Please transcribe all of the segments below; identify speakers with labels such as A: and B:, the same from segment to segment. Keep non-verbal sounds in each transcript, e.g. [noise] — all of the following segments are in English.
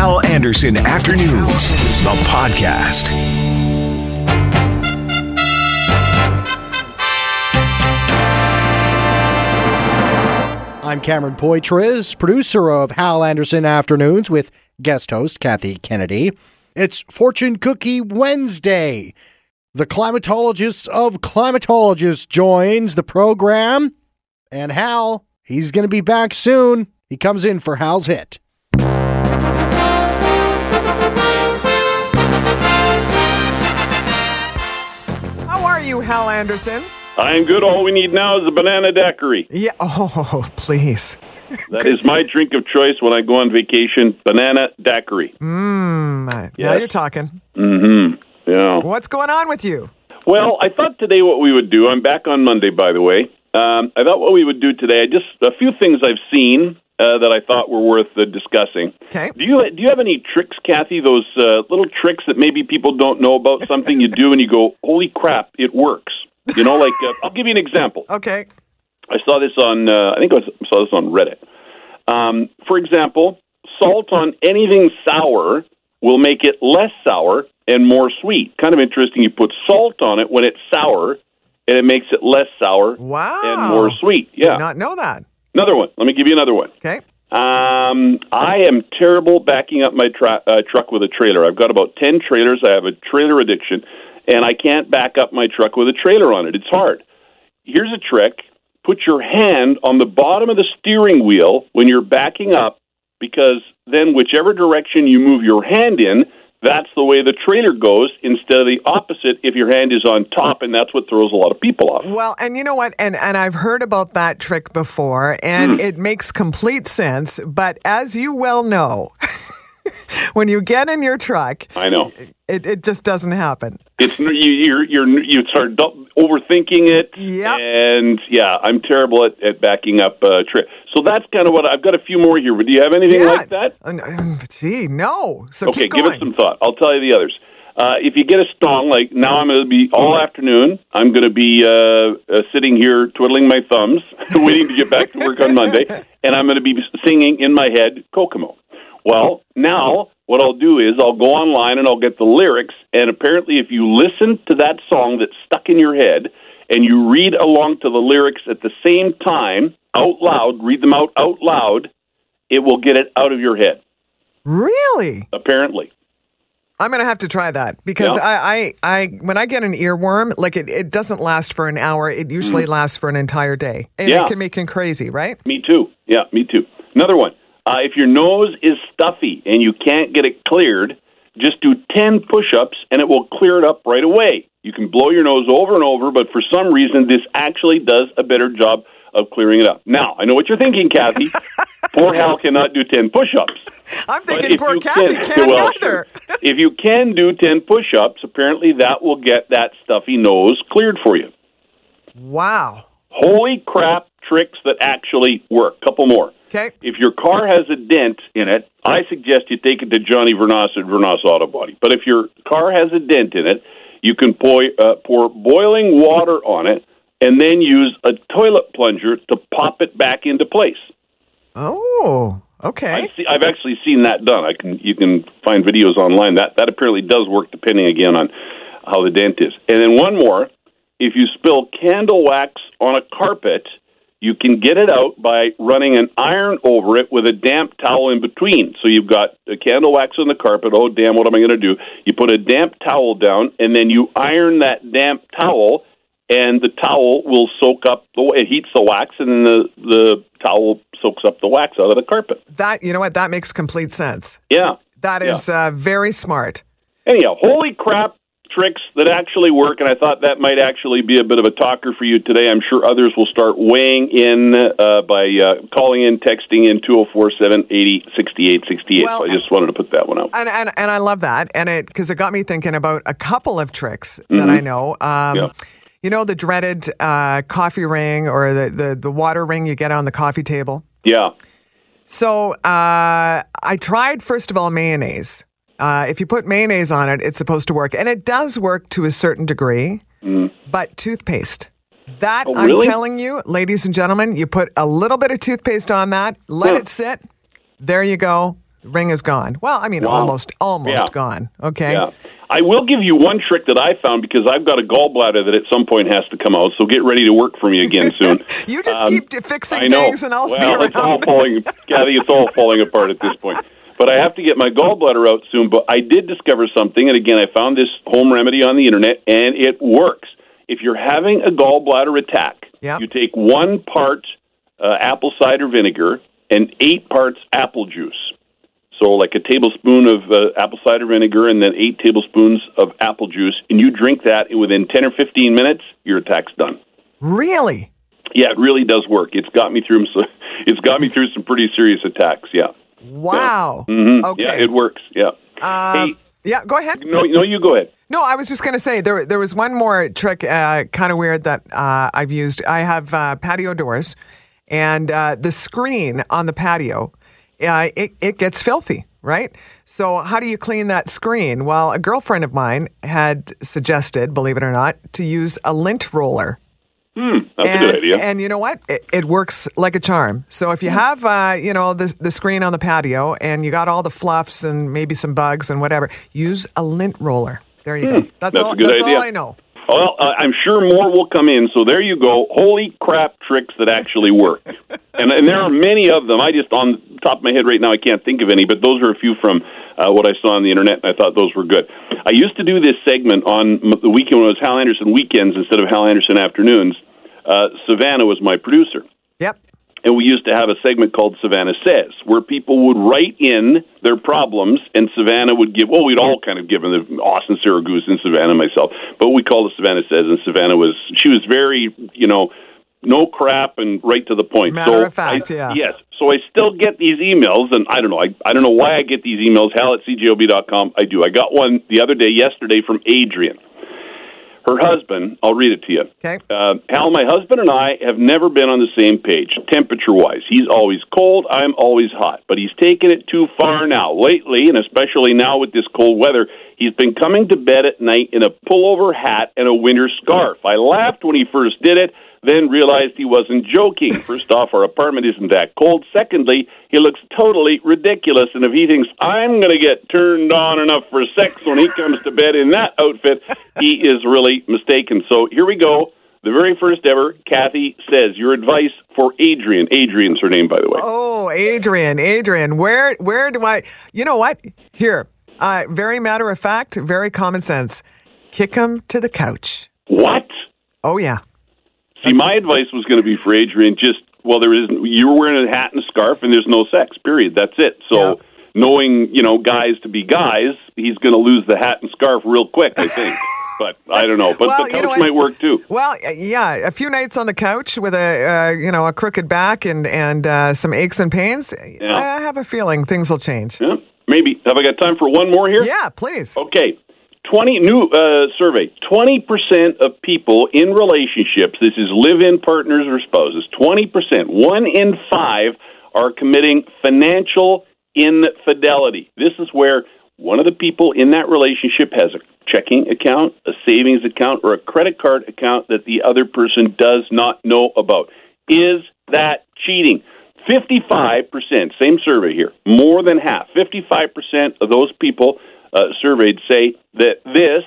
A: Hal Anderson Afternoons, the podcast.
B: I'm Cameron Poitras, producer of Hal Anderson Afternoons with guest host Kathy Kennedy. It's Fortune Cookie Wednesday. The climatologist of climatologists joins the program. And Hal, he's going to be back soon. He comes in for Hal's hit.
C: You, Hal Anderson?
D: I'm good. All we need now is a banana daiquiri.
C: Yeah. [laughs] Oh, please.
D: That is my drink of choice when I go on vacation. Banana daiquiri.
C: Mmm. Now you're talking.
D: Mm-hmm. Yeah.
C: What's going on with you?
D: Well, I thought today what we would do. I'm back on Monday, by the way. Um, I thought what we would do today. I just a few things I've seen uh, that I thought were worth uh, discussing.
C: Okay.
D: Do you do you have any tricks, Kathy? Those uh, little tricks that maybe people don't know about something you do, and you go, "Holy crap, it works!" You know, like uh, I'll give you an example.
C: Okay.
D: I saw this on, uh, I think I saw this on Reddit. Um, for example, salt on anything sour will make it less sour and more sweet. Kind of interesting. You put salt on it when it's sour, and it makes it less sour
C: Wow.
D: and more sweet. Yeah.
C: Did not know that.
D: Another one. Let me give you another one.
C: Okay.
D: Um, I am terrible backing up my tra- uh, truck with a trailer. I've got about 10 trailers. I have a trailer addiction, and I can't back up my truck with a trailer on it. It's hard. Here's a trick put your hand on the bottom of the steering wheel when you're backing up, because then whichever direction you move your hand in, that's the way the trailer goes instead of the opposite if your hand is on top, and that's what throws a lot of people off.
C: Well, and you know what? And and I've heard about that trick before, and
D: Hmm.
C: it makes complete sense. But as you well know, [laughs] when you get in your truck,
D: I know.
C: it, it just doesn't happen.
D: it's you you're, you're you start overthinking it
C: Yeah,
D: and yeah i'm terrible at, at backing up uh tri- so that's kind of what i've got a few more here but do you have anything
C: yeah.
D: like that
C: Uh, n- Gee, no. So
D: okay give it some thought i'll tell you the others uh, if you get a stong, like now I'm going to be all afternoon, I'm going to be uh, uh, sitting here twiddling my thumbs, [laughs] waiting to get back to work on Monday, [laughs] and I'm going to be singing in my head Kokomo. Well, now what I'll do is I'll go online and I'll get the lyrics, and apparently, if you listen to that song that's stuck in your head and you read along to the lyrics at the same time out loud, read them out out loud, it will get it out of your head.
C: Really?
D: Apparently,
C: I'm gonna have to try that because
D: Yeah.
C: I, I, I, when I get an earworm, like it, it doesn't last for an hour. It usually lasts for an entire day, and.
D: Yeah.
C: it can make you crazy, right?
D: Me too. Yeah, me too. Another one. Uh, if your nose is stuffy and you can't get it cleared, just do 10 push ups and it will clear it up right away. You can blow your nose over and over, but for some reason, this actually does a better job of clearing it up. Now, I know what you're thinking, Kathy. [laughs] Poor Hal cannot do 10 push ups.
C: I'm thinking poor Kathy
D: can-
C: can't
D: well,
C: either. [laughs]
D: if you can do 10 push ups, apparently that will get that stuffy nose cleared for you.
C: wow.
D: Holy crap, tricks that actually work. Couple more.
C: Okay.
D: If your car has a dent in it, I suggest you take it to Johnny Vernos at Vernos Auto Body. But if your car has a dent in it, you can pour, uh, pour boiling water on it and then use a toilet plunger to pop it back into place.
C: Oh, okay.
D: I've, see, I've actually seen that done. I can you can find videos online. That that apparently does work, depending again on how the dent is. And then one more: if you spill candle wax on a carpet, you can get it out by running an iron over it with a damp towel in between. So you've got the candle wax on the carpet. Oh damn! What am I going to do? You put a damp towel down, and then you iron that damp towel. And the towel will soak up the it heats the wax, and then the the towel soaks up the wax out of the carpet.
C: that you know what? That makes complete sense.
D: Yeah.
C: That is uh, very smart.
D: Anyhow, holy crap tricks that actually work, and I thought that might actually be a bit of a talker for you today. I'm sure others will start weighing in uh, by uh, calling in, texting in 204 780 6868.
C: Well,
D: So I just wanted to put that one out.
C: And, and and I love that, and it because it got me thinking about a couple of tricks that I know. Um,
D: Mm-hmm. Yeah.
C: You know the dreaded uh, coffee ring or the, the the water ring you get on the coffee table.
D: Yeah.
C: So uh, I tried first of all mayonnaise. Uh, if you put mayonnaise on it, it's supposed to work, and it does work to a certain degree. But toothpaste. That
D: Mm. Oh,
C: I'm telling you, ladies and gentlemen, you put a little bit of toothpaste on that, let it sit. There you go. Ring is gone. Well, I mean,
D: Wow.
C: almost, almost
D: Yeah.
C: gone. Okay.
D: Yeah. I will give you one trick that I found because I've got a gallbladder that at some point has to come out. So get ready to work for me again soon. [laughs]
C: You just
D: Um,
C: keep fixing things, and I'll
D: well,
C: be around.
D: it's all falling, [laughs] Kathy. It's all falling apart at this point. But I have to get my gallbladder out soon. But I did discover something, and again, I found this home remedy on the internet, and it works. If you're having a gallbladder attack,
C: Yep.
D: you take one part uh, apple cider vinegar and eight parts apple juice. So, like a tablespoon of uh, apple cider vinegar and then eight tablespoons of apple juice, and you drink that, and within 10 or 15 minutes, your attack's done.
C: Really?
D: Yeah, it really does work. It's got me through some, [laughs] it's got me through some pretty serious attacks. Yeah.
C: Wow.
D: hmm
C: Okay.
D: Yeah, it works. Yeah.
C: Uh,
D: hey,
C: yeah, go ahead.
D: no, no, you go ahead.
C: No, I was just going to say there there was one more trick, uh, kind of weird that uh, I've used. I have uh, patio doors, and uh, the screen on the patio, uh, it it gets filthy, right? So how do you clean that screen? Well, a girlfriend of mine had suggested, believe it or not, to use a lint roller.
D: That's
C: and,
D: a good idea.
C: And you know what? It, it works like a charm. So if you have, uh, you know, the the screen on the patio and you got all the fluffs and maybe some bugs and whatever, use a lint roller. There you go. That's,
D: Hmm. That's
C: all.
D: a good
C: that's
D: idea.
C: all I know.
D: Well, uh, I'm sure more will come in. So there you go. Holy crap tricks that actually work. [laughs] and, and there are many of them. I just, on the top of my head right now, I can't think of any, but those are a few from uh, what I saw on the internet, and I thought those were good. I used to do this segment on the weekend when it was Hal Anderson weekends instead of Hal Anderson afternoons. Uh, Savannah was my producer
C: Yep.
D: and we used to have a segment called Savannah Says, where people would write in their problems, and Savannah would give. Well, we'd all kind of given the Austin Syracuse and Savannah myself, but we called it Savannah Says, and Savannah was she was very you know no crap and right to the point.
C: Matter
D: so
C: of fact,
D: I,
C: yeah.
D: Yes. So I still get these emails, and I don't know. I, I don't know why I get these emails. Hal at cjob.com. I do. I got one the other day, yesterday, from Adrian. Her husband, I'll read it to you.
C: Okay.
D: Uh, Hal, my husband and I have never been on the same page, temperature wise. He's always cold, I'm always hot. But he's taken it too far now. Lately, and especially now with this cold weather, he's been coming to bed at night in a pullover hat and a winter scarf. I laughed when he first did it, then realized he wasn't joking. First off, our apartment isn't that cold. Secondly, he looks totally ridiculous. And if he thinks I'm going to get turned on enough for sex when he comes to bed in that outfit, he is really mistaken. So here we go. The very first ever, Kathy says, your advice for Adrian. Adrian's her name, by the way.
C: Oh, Adrian, Adrian, where where do I? You know what? Here, uh, very matter of fact, very common sense. Kick him to the couch.
D: What?
C: Oh yeah.
D: See, my advice was going to be for Adrian. Just well, there isn't. You're wearing a hat and a scarf, and there's no sex. Period. That's it. So,
C: Yeah.
D: knowing you know guys to be guys, he's going to lose the hat and scarf real quick. I think. [laughs] but I don't know. But
C: Well,
D: the
C: you know
D: couch might work too.
C: Well, yeah, a few nights on the couch with a uh, you know a crooked back and and uh, some aches and pains. I have a feeling things will change.
D: Yeah, maybe. Have I got time for one more here?
C: Yeah, please.
D: Okay. 20 new uh, survey. 20% of people in relationships this is live-in partners or spouses 20% one in five are committing financial infidelity. This is where one of the people in that relationship has a checking account a savings account or a credit card account that the other person does not know about. Is that cheating? 55%, same survey here, more than half, 55% of those people uh, surveyed say that this,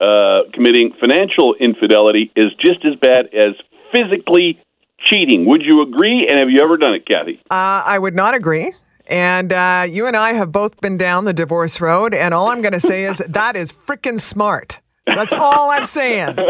D: uh, committing financial infidelity, is just as bad as physically cheating. Would you agree? And have you ever done it, Kathy?
C: Uh, I would not agree. And uh, you and I have both been down the divorce road, and all I'm going to say is [laughs] that is freaking smart. That's all I'm saying. [laughs]
D: well,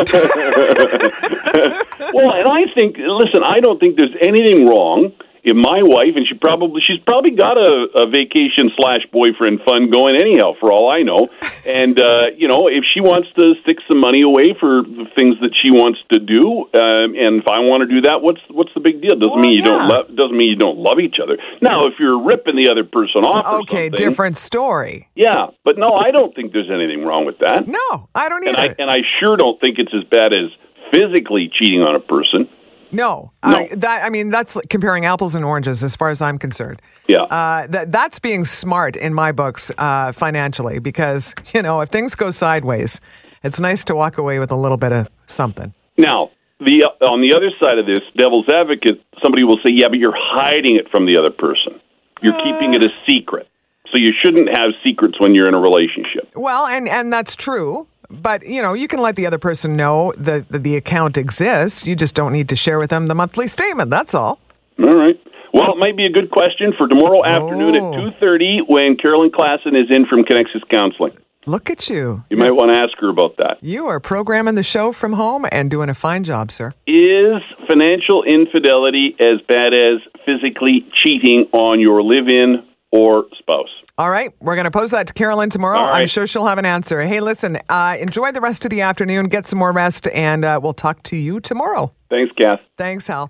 D: and I think, listen, I don't think there's anything wrong in my wife, and she probably she's probably got a, a vacation slash boyfriend fund going anyhow, for all I know. And uh, you know, if she wants to stick some money away for the things that she wants to do, um, and if I want to do that, what's what's the big deal? Doesn't
C: Well,
D: mean you don't love doesn't mean you don't love each other. Now, if you're ripping the other person off,
C: Okay, different story.
D: Yeah, but no, I don't think there's anything wrong with that.
C: No, I don't
D: And I
C: either.
D: and I sure don't think it's as bad as physically cheating on a person.
C: No,
D: No.
C: I, that I mean that's like comparing apples and oranges as far as I'm concerned.
D: Yeah.
C: Uh, that that's being smart in my books uh, financially because you know if things go sideways, it's nice to walk away with a little bit of something.
D: Now, the on the other side of this, devil's advocate, somebody will say, "Yeah, but you're hiding it from the other person. You're keeping it a secret." So you shouldn't have secrets when you're in a relationship.
C: Well, and and that's true. But you know, you can let the other person know that the account exists. You just don't need to share with them the monthly statement. That's all.
D: All right. Well, it might be a good question for tomorrow oh. afternoon
C: Oh.
D: at 2.30 when Carolyn Klassen is in from Connexus Counseling.
C: Look at you.
D: You might want to ask her about that.
C: You are programming the show from home and doing a fine job, sir.
D: Is financial infidelity as bad as physically cheating on your live-in or spouse?
C: All right, we're going to pose that to Carolyn tomorrow.
D: Right.
C: I'm sure she'll have an answer. Hey, listen, uh, enjoy the rest of the afternoon, get some more rest, and uh, we'll talk to you tomorrow.
D: Thanks, Kath.
C: Thanks, Hal.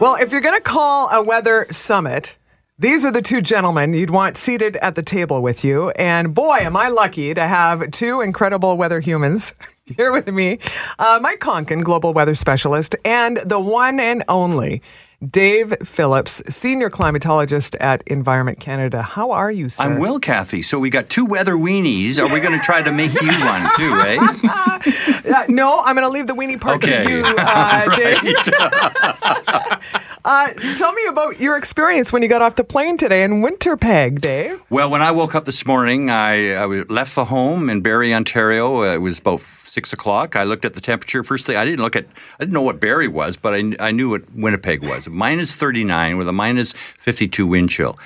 C: Well, if you're going to call a weather summit, these are the two gentlemen you'd want seated at the table with you. And boy, am I lucky to have two incredible weather humans [laughs] here with me uh, Mike Koncan, global weather specialist, and the one and only Dave Phillips, senior climatologist at Environment Canada. How are you, sir?
E: I'm well, Kathy. So we got two weather weenies. Are we going to try to make you one too, eh? [laughs]
C: Uh, no, I'm going to leave the weenie part
E: Okay.
C: to you, [laughs] uh, Dave. [laughs] uh, tell me about your experience when you got off the plane today in Winterpeg, Dave.
E: Well, when I woke up this morning, I left the home in Barrie, Ontario. It was about six o'clock. I looked at the temperature. First thing, I didn't look at, I didn't know what Barrie was, but I, I knew what Winnipeg was. [laughs] Minus 39 with a minus 52 wind chill.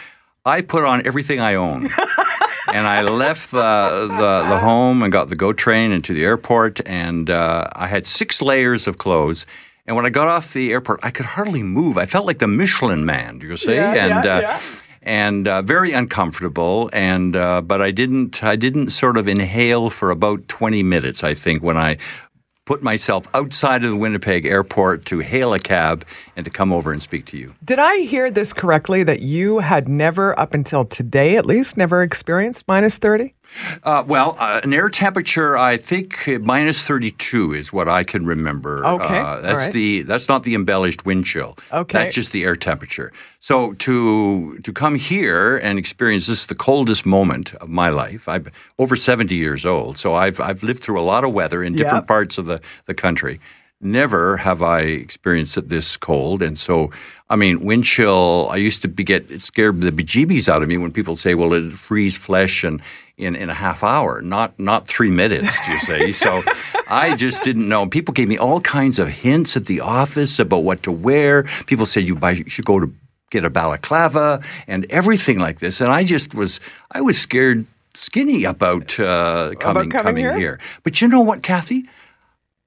E: I put on everything I own. [laughs] and I left the, the the home and got the GO train into the airport, and uh, I had six layers of clothes. And when I got off the airport, I could hardly move. I felt like the Michelin Man, do you see?
C: Yeah,
E: and
C: yeah,
E: uh,
C: yeah.
E: And uh, very uncomfortable. And uh, but I didn't I didn't sort of inhale for about twenty minutes. I think when I put myself outside of the Winnipeg airport to hail a cab and to come over and speak to you.
C: Did I hear this correctly that you had never, up until today at least, never experienced minus 30?
E: Uh, well, uh, an air temperature, I think minus 32 is what I can remember.
C: Okay,
E: Uh, that's
C: right.
E: the that's not the embellished wind chill.
C: Okay.
E: That's just the air temperature. So to to come here and experience this the coldest moment of my life. I'm over 70 years old, so I've I've lived through a lot of weather in different
C: Yep.
E: parts of the, the country. Never have I experienced it this cold, and so I mean, wind chill. I used to be get scared the bejeebies out of me when people say, "Well, it freeze flesh and in, in a half hour, not not three minutes." Do you say? so I just didn't know. People gave me all kinds of hints at the office about what to wear. People said you buy you should go to get a balaclava and everything like this, and I just was I was scared skinny about uh, coming
C: coming here?
E: here. But you know what, Kathy?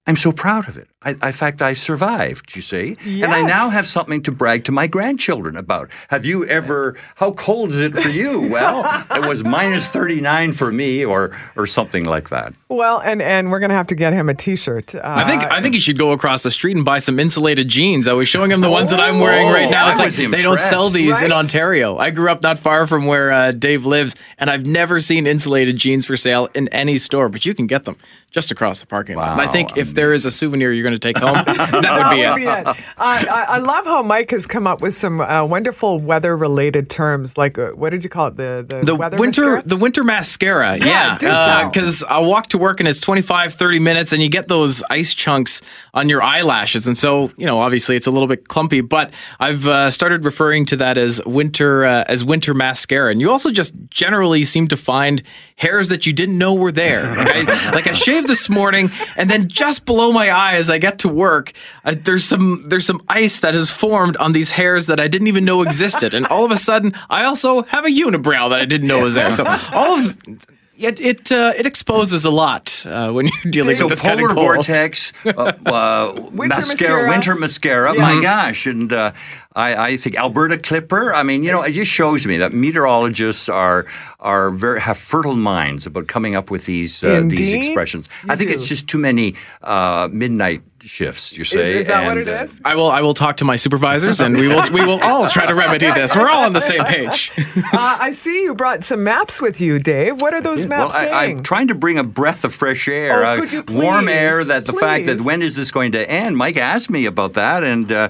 E: I'm so proud of it. I, I, in fact, I survived, you see. And I now have something to brag to my grandchildren about. Have you ever, how cold is it for you? [laughs] Well, it was minus 39 for me or, or something like that.
C: Well, and, and we're going to have to get him a t shirt. Uh,
F: I think I think you should go across the street and buy some insulated jeans. I was showing him the ones that I'm wearing right now.
E: Oh,
F: It's like
E: was
F: they don't sell
E: impressed.
F: these in Ontario. I grew up not far from where uh, Dave lives, and I've never seen insulated jeans for sale in any store. But you can get them just across the parking lot. And I think if there is a souvenir you're going to take home, [laughs] that would be it.
C: it. Uh, I, I love how Mike has come up with some uh, wonderful weather related terms. Like, uh, what did you call it? The, the,
F: the
C: weather
F: winter
C: mascara?
F: the winter mascara
C: Yeah,
F: yeah because i'll walk to work and it's 25 30 minutes and you get those ice chunks on your eyelashes and so you know obviously it's a little bit clumpy but i've uh, started referring to that as winter uh, as winter mascara and you also just generally seem to find hairs that you didn't know were there like [laughs] i, like I shaved this morning and then just below my eye as i get to work. Uh, there's some there's some ice that has formed on these hairs that i didn't even know existed. And all of a sudden i also have a unibrow that i didn't know was there. So all of it it uh, it exposes a lot uh, when you're dealing
E: So
F: with this kind of
E: polar
F: cold.
E: vortex, uh, uh, [laughs]
C: Winter
E: mascara,
C: mascara.
E: winter mascara.
C: Yeah.
E: My gosh, and uh, I, I think Alberta Clipper. I mean, you know, it just shows me that meteorologists are are very have fertile minds about coming up with these uh, these expressions. I think
C: do.
E: it's just too many uh, midnight shifts. You
C: Is,
E: say
C: is that what
E: and,
C: it
E: uh,
C: is?
F: I will I will talk to my supervisors and we will we will all try to remedy this. We're all on the same page. [laughs]
C: Uh, I see you brought some maps with you, Dave. What are those
E: Well,
C: maps
E: I,
C: saying?
E: I'm trying to bring a breath of fresh air,
C: Oh,
E: uh,
C: could you
E: warm air. That the fact that when is this going to end? Mike asked me about that, and uh,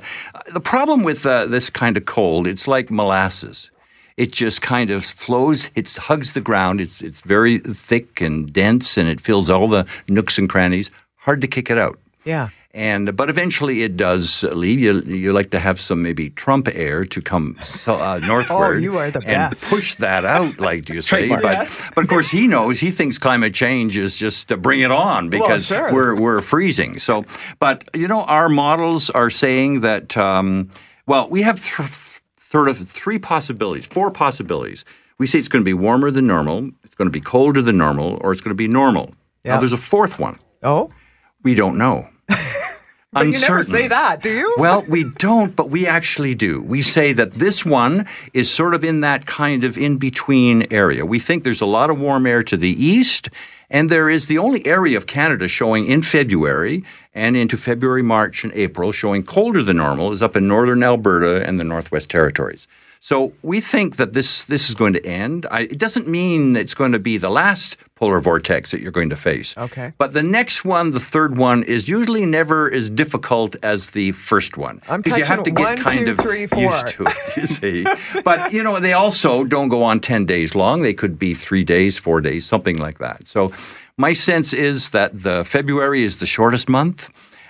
E: the problem with uh, this kind of cold, it's like molasses. It just kind of flows. It hugs the ground. It's it's very thick and dense, and it fills all the nooks and crannies. Hard to kick it out.
C: yeah.
E: And but eventually it does leave. You you like to have some maybe Trump air to come so, uh, [laughs] northward.
C: Oh, you are the
E: and
C: best.
E: push that out, like do you [laughs] say?
F: Trademark.
E: But but of course he knows. He thinks climate change is just to bring it on because
C: sure.
E: we're we're freezing. So, but you know, our models are saying that. Um, well, we have th- sort of three possibilities, four possibilities. We say it's going to be warmer than normal, it's going to be colder than normal, or it's going to be normal.
C: Yeah.
E: Now, there's a fourth one.
C: Oh,
E: We don't know. [laughs]
C: but you never say that, do you?
E: Well, we don't, but we actually do. We say that this one is sort of in that kind of in between area. We think there's a lot of warm air to the east, and there is the only area of Canada showing in February and into February, March, and April showing colder than normal is up in northern Alberta and the Northwest Territories. So we think that this this is going to end. I, it doesn't mean it's going to be the last polar vortex that you're going to face.
C: Okay.
E: But the next one, the third one, is usually never as difficult as the first one.
C: I'm
E: 'Cause you have to
C: touching
E: get
C: one,
E: kind
C: two,
E: of
C: three, four.
E: used to it, you see. but, you know, they also don't go on 10 days long. They could be three days, four days, something like that. So my sense is that the February is the shortest month.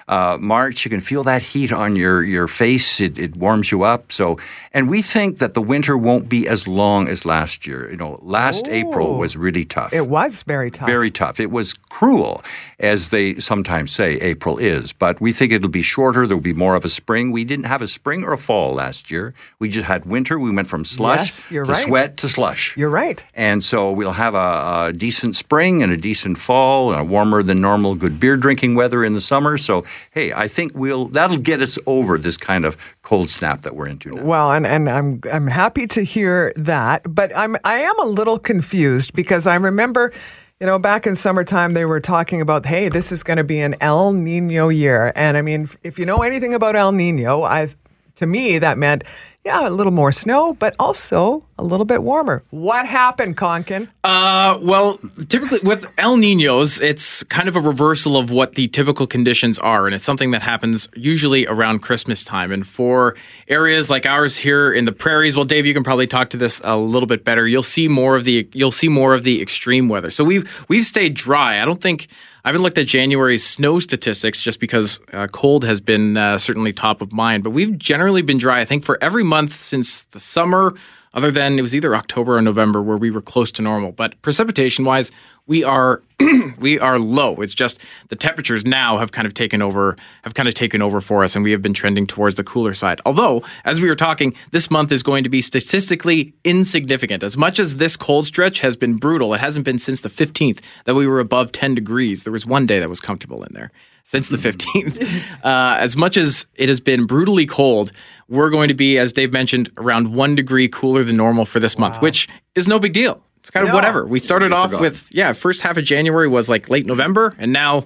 E: Uh, March, you can feel that heat on your, your face. It, it warms you up. So, and we think that the winter won't be as long as last year. You know, last April
C: Oh.
E: was really tough.
C: it was very tough.
E: Very tough. It was cruel, as they sometimes say April is. But we think it'll be shorter. There'll be more of a spring. We didn't have a spring or a fall last year. We just had winter. We went from slush
C: Yes,
E: to
C: right.
E: sweat to slush.
C: You're right.
E: And so we'll have a, a decent spring and a decent fall and a warmer than normal, good beer drinking weather in the summer. So hey, I think we'll that'll get us over this kind of cold snap that we're into now.
C: Well, and, and I'm I'm happy to hear that, but I'm I am a little confused because I remember, you know, back in summertime they were talking about, hey, this is going to be an El Nino year, and I mean, if you know anything about El Nino, I to me that meant yeah, a little more snow, but also a little bit warmer. What happened, Koncan?
F: Uh, well, typically with El Ninos, it's kind of a reversal of what the typical conditions are, and it's something that happens usually around Christmas time. And for areas like ours here in the prairies, well, Dave, you can probably talk to this a little bit better. You'll see more of the you'll see more of the extreme weather. So we've we've stayed dry. I don't think I haven't looked at January's snow statistics just because uh, cold has been uh, certainly top of mind, but we've generally been dry. I think for every month since the summer other than it was either October or November where we were close to normal. But precipitation wise, we are [clears throat] we are low. It's just the temperatures now have kind of taken over have kind of taken over for us and we have been trending towards the cooler side. Although, as we were talking, this month is going to be statistically insignificant. As much as this cold stretch has been brutal, it hasn't been since the 15th that we were above 10 degrees. There was one day that was comfortable in there since the 15th. [laughs] Uh, as much as it has been brutally cold, we're going to be, as Dave mentioned, around one degree cooler than normal for this month, which is no big deal. It's kind of
C: No.
F: whatever. We started off
E: forgotten.
F: with yeah, first half of January was like late November, and now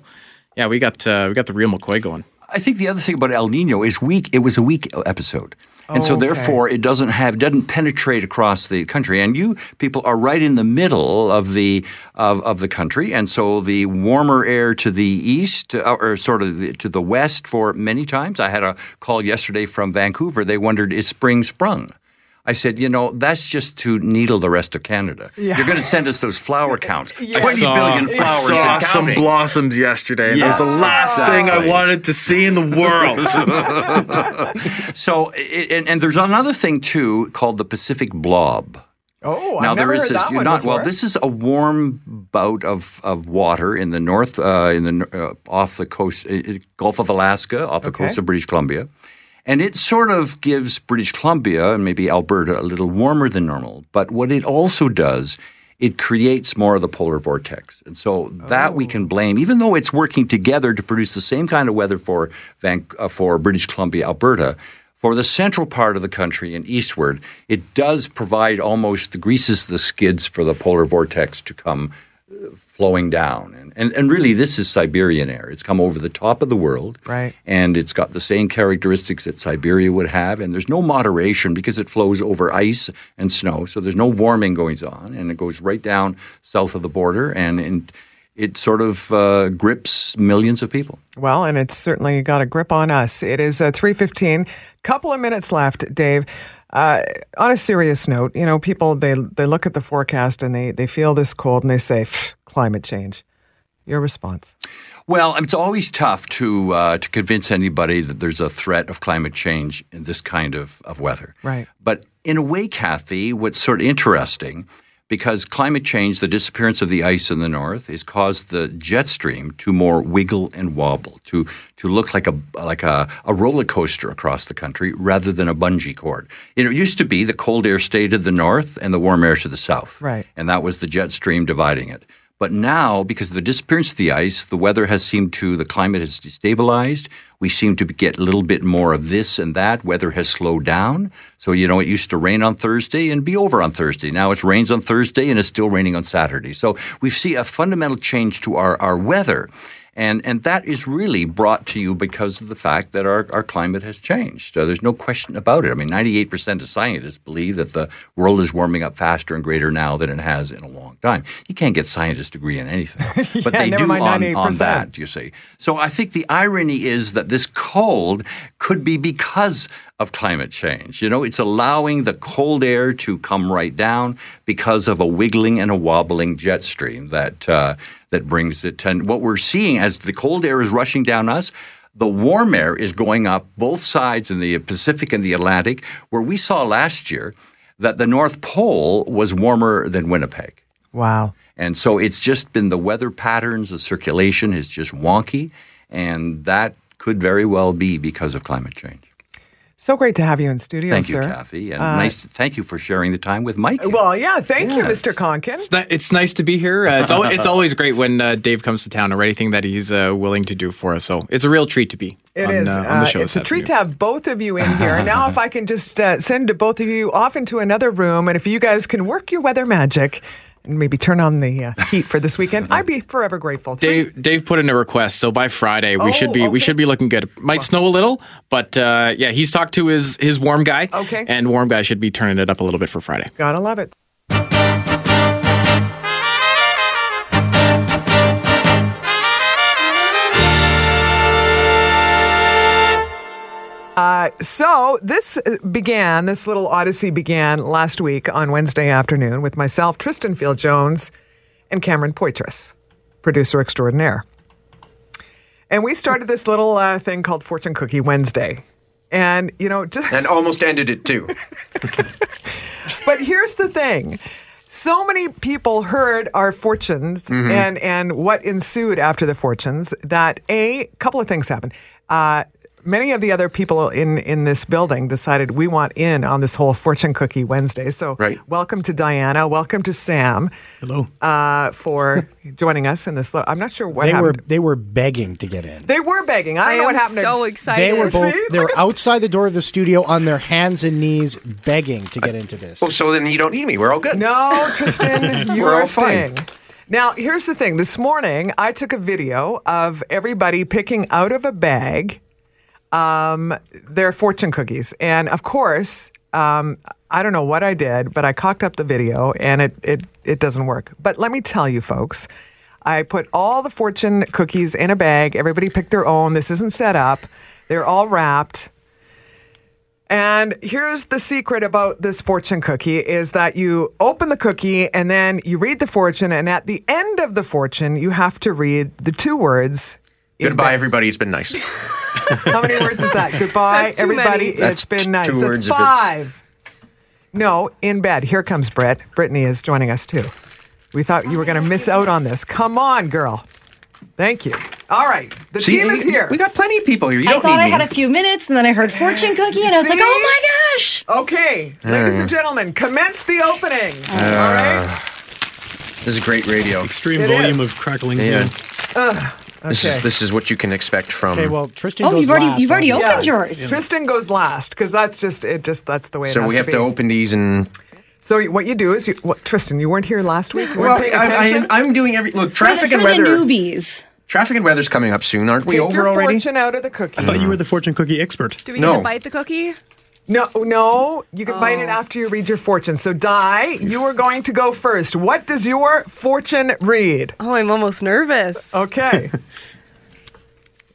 F: yeah, we got uh, we got the real McCoy going.
E: I think the other thing about El Nino is week. It was a week episode, and so
C: Okay.
E: therefore it doesn't have doesn't penetrate across the country. And you people are right in the middle of the of, of the country, and so the warmer air to the east uh, or sort of the, to the west for many times. I had a call yesterday from Vancouver. They wondered is spring sprung. I said, you know, that's just to needle the rest of Canada.
C: Yeah.
E: You're going to send us those flower [laughs] counts.
C: Yeah.
E: Twenty billion flowers I
F: saw
E: and
F: some
E: counting.
F: blossoms yesterday. and
E: Yes,
F: that was the last thing I wanted to see in the world. [laughs]
E: So, and, and there's another thing too called the Pacific Blob.
C: Oh,
E: now
C: I've
E: there
C: never
E: is
C: heard
E: this.
C: that
E: you're
C: one
E: not well. This is a warm bout of, of water in the north, uh, in the uh, off the coast, uh, uh, Gulf of Alaska, off the
C: Okay.
E: coast of British Columbia, and it sort of gives British Columbia and maybe Alberta a little warmer than normal. But what it also does, it creates more of the polar vortex, and so that we
C: Oh.
E: can blame, even though it's working together to produce the same kind of weather for Van, uh, for British Columbia, Alberta. For the central part of the country and eastward, it does provide almost the greases the skids for the polar vortex to come flowing down. And, and, and really, this is Siberian air. It's come over the top of the world.
C: Right.
E: And it's got the same characteristics that Siberia would have. And there's no moderation because it flows over ice and snow. So there's no warming going on. And it goes right down south of the border. And, and it sort of uh, grips millions of people.
C: Well, and it's certainly got a grip on us. It is uh, 3.15. Couple of minutes left, Dave. Uh, on a serious note, you know, people, they, they look at the forecast and they, they feel this cold and they say, climate change. Your response.
E: Well, it's always tough to uh, to convince anybody that there's a threat of climate change in this kind of, of weather.
C: Right.
E: But in a way, Kathy, what's sort of interesting, because climate change, the disappearance of the ice in the north, has caused the jet stream to more wiggle and wobble, to to look like a like a, a roller coaster across the country rather than a bungee cord. You know, it used to be the cold air stayed to the north and the warm air to the south.
C: Right.
E: And that was the jet stream dividing it. But now, because of the disappearance of the ice, the weather has seemed to, the climate has destabilized. We seem to get a little bit more of this and that. Weather has slowed down. So, you know, it used to rain on Thursday and be over on Thursday. Now it rains on Thursday and it's still raining on Saturday. So we see a fundamental change to our, our weather. And, and that is really brought to you because of the fact that our, our climate has changed. Uh, there's no question about it. I mean, 98% of scientists believe that the world is warming up faster and greater now than it has in a long time. You can't get scientists' degree in anything, [laughs] but
C: Yeah,
E: they
C: never
E: do
C: mind
E: on,
C: 98%.
E: on that, you see. So I think the irony is that this cold could be because of climate change. You know, it's allowing the cold air to come right down because of a wiggling and a wobbling jet stream that uh, that brings it. And what we're seeing as the cold air is rushing down us. The warm air is going up both sides in the Pacific and the Atlantic, where we saw last year that the North Pole was warmer than Winnipeg.
C: Wow.
E: And so it's just been the weather patterns, the circulation is just wonky, and that could very well be because of climate change.
C: So great to have you in studio,
E: Thank
C: sir.
E: you, Kathy, and nice. To, Thank you for sharing the time with Mike.
C: Well, yeah, thank you, Mr. Koncan.
F: It's, ni- it's nice to be here. Uh, it's, al- it's [laughs] always great when uh, Dave comes to town or anything that he's uh, willing to do for us. So it's a real treat to be
C: It
F: on,
C: is.
F: uh, on the
C: Uh,
F: show.
C: it's a treat to have both of you in here. now, if I can just uh, send both of you off into another room, and if you guys can work your weather magic and maybe turn on the uh, heat for this weekend, I'd be forever grateful. Three-
F: Dave, Dave put in a request, so by Friday we
C: Oh,
F: should be
C: okay.
F: we should be looking good. Might snow a little, but uh, yeah, he's talked to his his warm guy.
C: Okay.
F: and warm guy should be turning it up a little bit for Friday.
C: Gotta love it. Uh, so this uh, began, this little odyssey began last week on Wednesday afternoon with myself, Tristan Field Jones, and Cameron Poitras, producer extraordinaire. And we started this little uh, thing called Fortune Cookie Wednesday. And, you know, just
G: and almost ended it too. [laughs]
C: but here's the thing. So many people heard our fortunes
G: Mm-hmm.
C: and, and what ensued after the fortunes that a couple of things happened. Uh, many of the other people in, in this building decided we want in on this whole fortune cookie Wednesday. So
G: Right.
C: welcome to Diana. Welcome to Sam
B: Hello.
C: uh, for joining us in this. li- I'm not sure what
B: They were
C: happened.
B: they were begging to get in.
C: they were begging. I don't
H: I
C: know what happened. to-
H: so excited.
B: They were both they were [laughs] outside the door of the studio on their hands and knees begging to get into this.
G: Well, so then you don't need me. We're all good.
C: No, Tristan, [laughs] you
G: We're
C: are
G: all fine.
C: Now, here's the thing. This morning, I took a video of everybody picking out of a bag um, their fortune cookies. And of course, um, I don't know what I did, but I cocked up the video and it, it, it doesn't work. But let me tell you, folks, I put all the fortune cookies in a bag. Everybody picked their own. This isn't set up, they're all wrapped. And here's the secret about this fortune cookie is that you open the cookie and then you read the fortune and at the end of the fortune you have to read the two words.
G: Goodbye,
C: ba-
G: everybody. It's been nice. [laughs] [laughs]
C: How many words is that? Goodbye,
H: That's too
C: everybody.
H: many.
C: It's
G: That's
C: been nice.
G: two
C: That's
G: words if it's-
C: five. No, in bed. Here comes Britt. Brittany is joining us too. We thought you were going to miss out on this. Come on, girl. Thank you. All right, the
G: See,
C: team is
G: we-
C: here.
G: We got plenty of people here. You
H: I
G: don't
H: thought
G: need
H: I
G: me.
H: had a few minutes, and then I heard fortune cookie, and I was like, "Oh my gosh!"
C: Okay, uh. ladies and gentlemen, commence the opening. Uh. All right.
G: This is great radio.
I: Extreme
C: It
I: volume
C: is.
I: of crackling
G: Yeah.
I: gloom.
G: This
C: Okay.
G: is this is what you can expect from.
B: okay, well Tristan
H: Oh,
B: goes
H: you've already
B: last,
H: you've already
B: obviously.
H: opened yours.
C: Tristan goes last because that's just it. Just that's the way. It
G: so
C: has
G: we have
C: to,
G: to open these and.
C: So what you do is, you, what, Tristan, you weren't here last week.
G: Well, I,
C: attention.
G: I, I'm doing every look.
H: For the,
G: Traffic
H: for
G: and
H: the
G: weather.
H: newbies.
G: Traffic and weather's coming up soon, aren't we?
C: Take
G: over
C: your
G: already.
C: fortune out of the cookie.
I: I thought you were the fortune cookie expert.
H: Do we
G: No.
H: get to bite the cookie?
C: No, no, you can bite it oh. after you read your fortune. So, Di, you are [laughs] going to go first. What does your fortune read?
H: Oh, I'm almost nervous.
C: Okay. [laughs]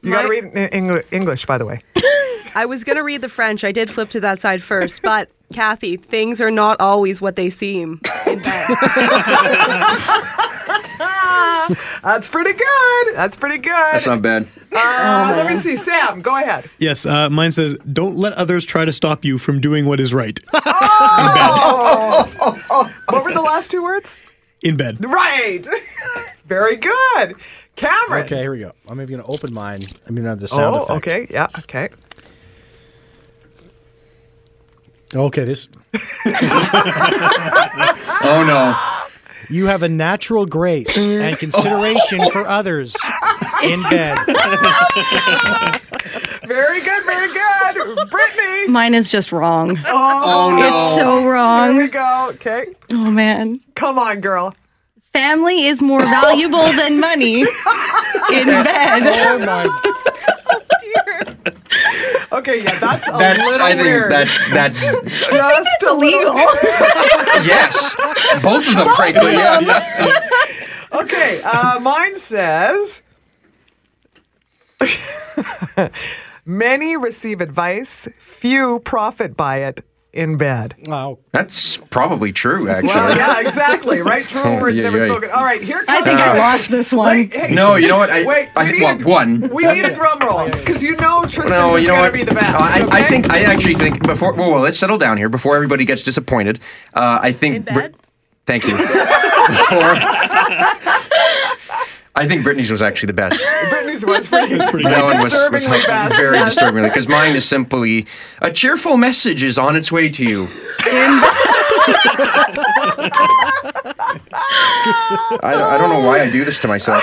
C: You got to read it in Engl- English, by the way. [laughs]
H: I was gonna read the French. I did flip to that side first, but Kathy, things are not always what they seem. in bed.
C: That's pretty good. That's pretty good.
G: That's not bad.
C: Uh, let me see. Sam, go ahead.
I: Yes, uh, mine says, "Don't let others try to stop you from doing what is right." [laughs]
C: What were the last two words?
I: In bed.
C: Right. [laughs] Very good. Cameron.
B: Okay, here we go. I'm even going to open mine. I'm going to have the sound
C: Oh,
B: effect.
C: okay. Yeah, okay.
B: Okay, this. [laughs]
G: Oh no.
B: You have a natural grace and consideration for others [laughs] in bed. [laughs]
C: Very good, very good. Brittany.
J: Mine is just wrong.
C: Oh, no,
J: It's so wrong.
C: Here we go. Okay.
J: Oh man.
C: Come on, girl.
J: Family is more valuable than money [laughs] in bed.
B: Oh my!
C: Okay, yeah, that's a
G: That's
C: little
G: I think
C: weird.
G: that that's
C: just a
J: Illegal.
G: yes. Both of them, frankly. Yeah.
C: Okay, uh, mine says [laughs] many receive advice, few profit by it in bed.
B: Wow.
G: That's probably true, actually.
C: Well, yeah, exactly. Right? True [laughs] words
G: Yeah,
C: never
G: yeah.
C: spoken. All right, here comes
J: I
C: comes.
J: think I lost this one.
C: Wait, hey,
G: No, you know what? I,
C: Wait,
G: I
C: we
G: think
C: need
G: well,
C: a-
G: one.
C: We need a drum roll because you know Tristan's
G: No,
C: is going to be the best.
G: Uh, I, I think I actually think before. Well, well, let's settle down here before everybody gets disappointed. Uh, I think.
H: In
G: Brit-
H: bed?
G: Thank you. [laughs] Before- I think Brittany's was actually the best. [laughs]
C: Brittany's was pretty,
I: pretty
G: That one was, was
C: disturbingly best.
G: very
C: yes.
G: disturbingly because mine is simply a cheerful message is on its way to you. I, I don't know why I do this to myself.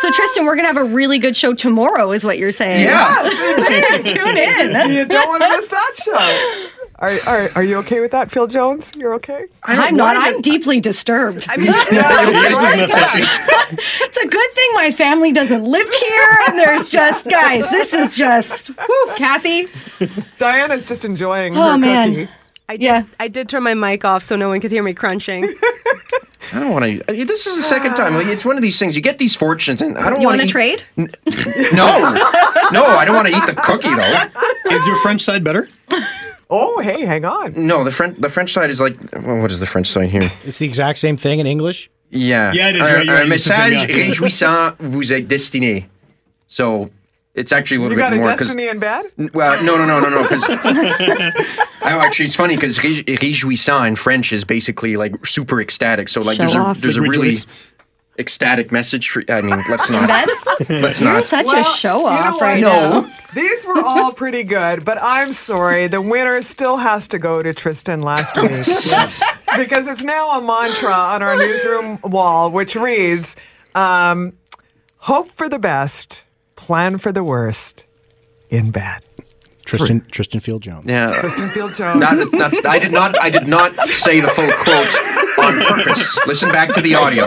J: So Tristan, we're gonna have a really good show tomorrow, is what you're saying.
G: Yeah. [laughs]
J: Tune in.
C: You don't want to miss that show. Are, are, are you okay with that, Phil Jones? You're okay?
J: I'm not. I'm deeply disturbed.
H: I mean, [laughs] [laughs]
J: it's a good thing my family doesn't live here, and there's just guys. This is just whew, Kathy.
C: Diana's just enjoying
J: Oh
C: her
J: man.
C: cookie.
H: I did,
J: Yeah.
H: I did turn my mic off so no one could hear me crunching. [laughs]
G: I don't want to. Uh, this is the second time. Like, it's one of these things. You get these fortunes, and I don't
J: You
G: want
J: want to
G: eat-
J: trade?
G: No, no, I don't want to eat the cookie though.
I: Is your French side better?
C: Oh, hey, hang on.
G: No, the French the French side is like. Well, what is the French side here?
B: It's the exact same thing in English.
G: Yeah.
I: Yeah, it is,
G: Un,
I: right, you're
G: un
I: right, it's the same,
G: message réjouissant vous est destiné. So it's actually a little
C: You got
G: bit
C: a
G: more because.
C: destiny in bed?
G: Well, no, no, no, no, no. Because [laughs] oh, actually, it's funny because réjouissant in French is basically like super ecstatic. So like,
J: Show
G: there's a
J: off.
G: there's a
I: Like
G: really
I: rejoice.
G: Ecstatic message. For, I mean, let's [laughs] not.
J: Bed? [laughs]
G: Let's
J: You're
G: not.
J: such
C: Well,
J: a show
C: you know
J: off right
G: No.
J: now.
C: These were all pretty good, but I'm sorry. The winner still has to go to Tristan last week. [laughs] Because it's now a mantra on our newsroom wall, which reads um, Hope for the best, plan for the worst, in bed.
B: Tristan Tristan Field Jones.
G: Yeah.
C: Tristan Field Jones.
G: Not, not, I did not. I did not say the full quote on purpose. Listen back to the audio.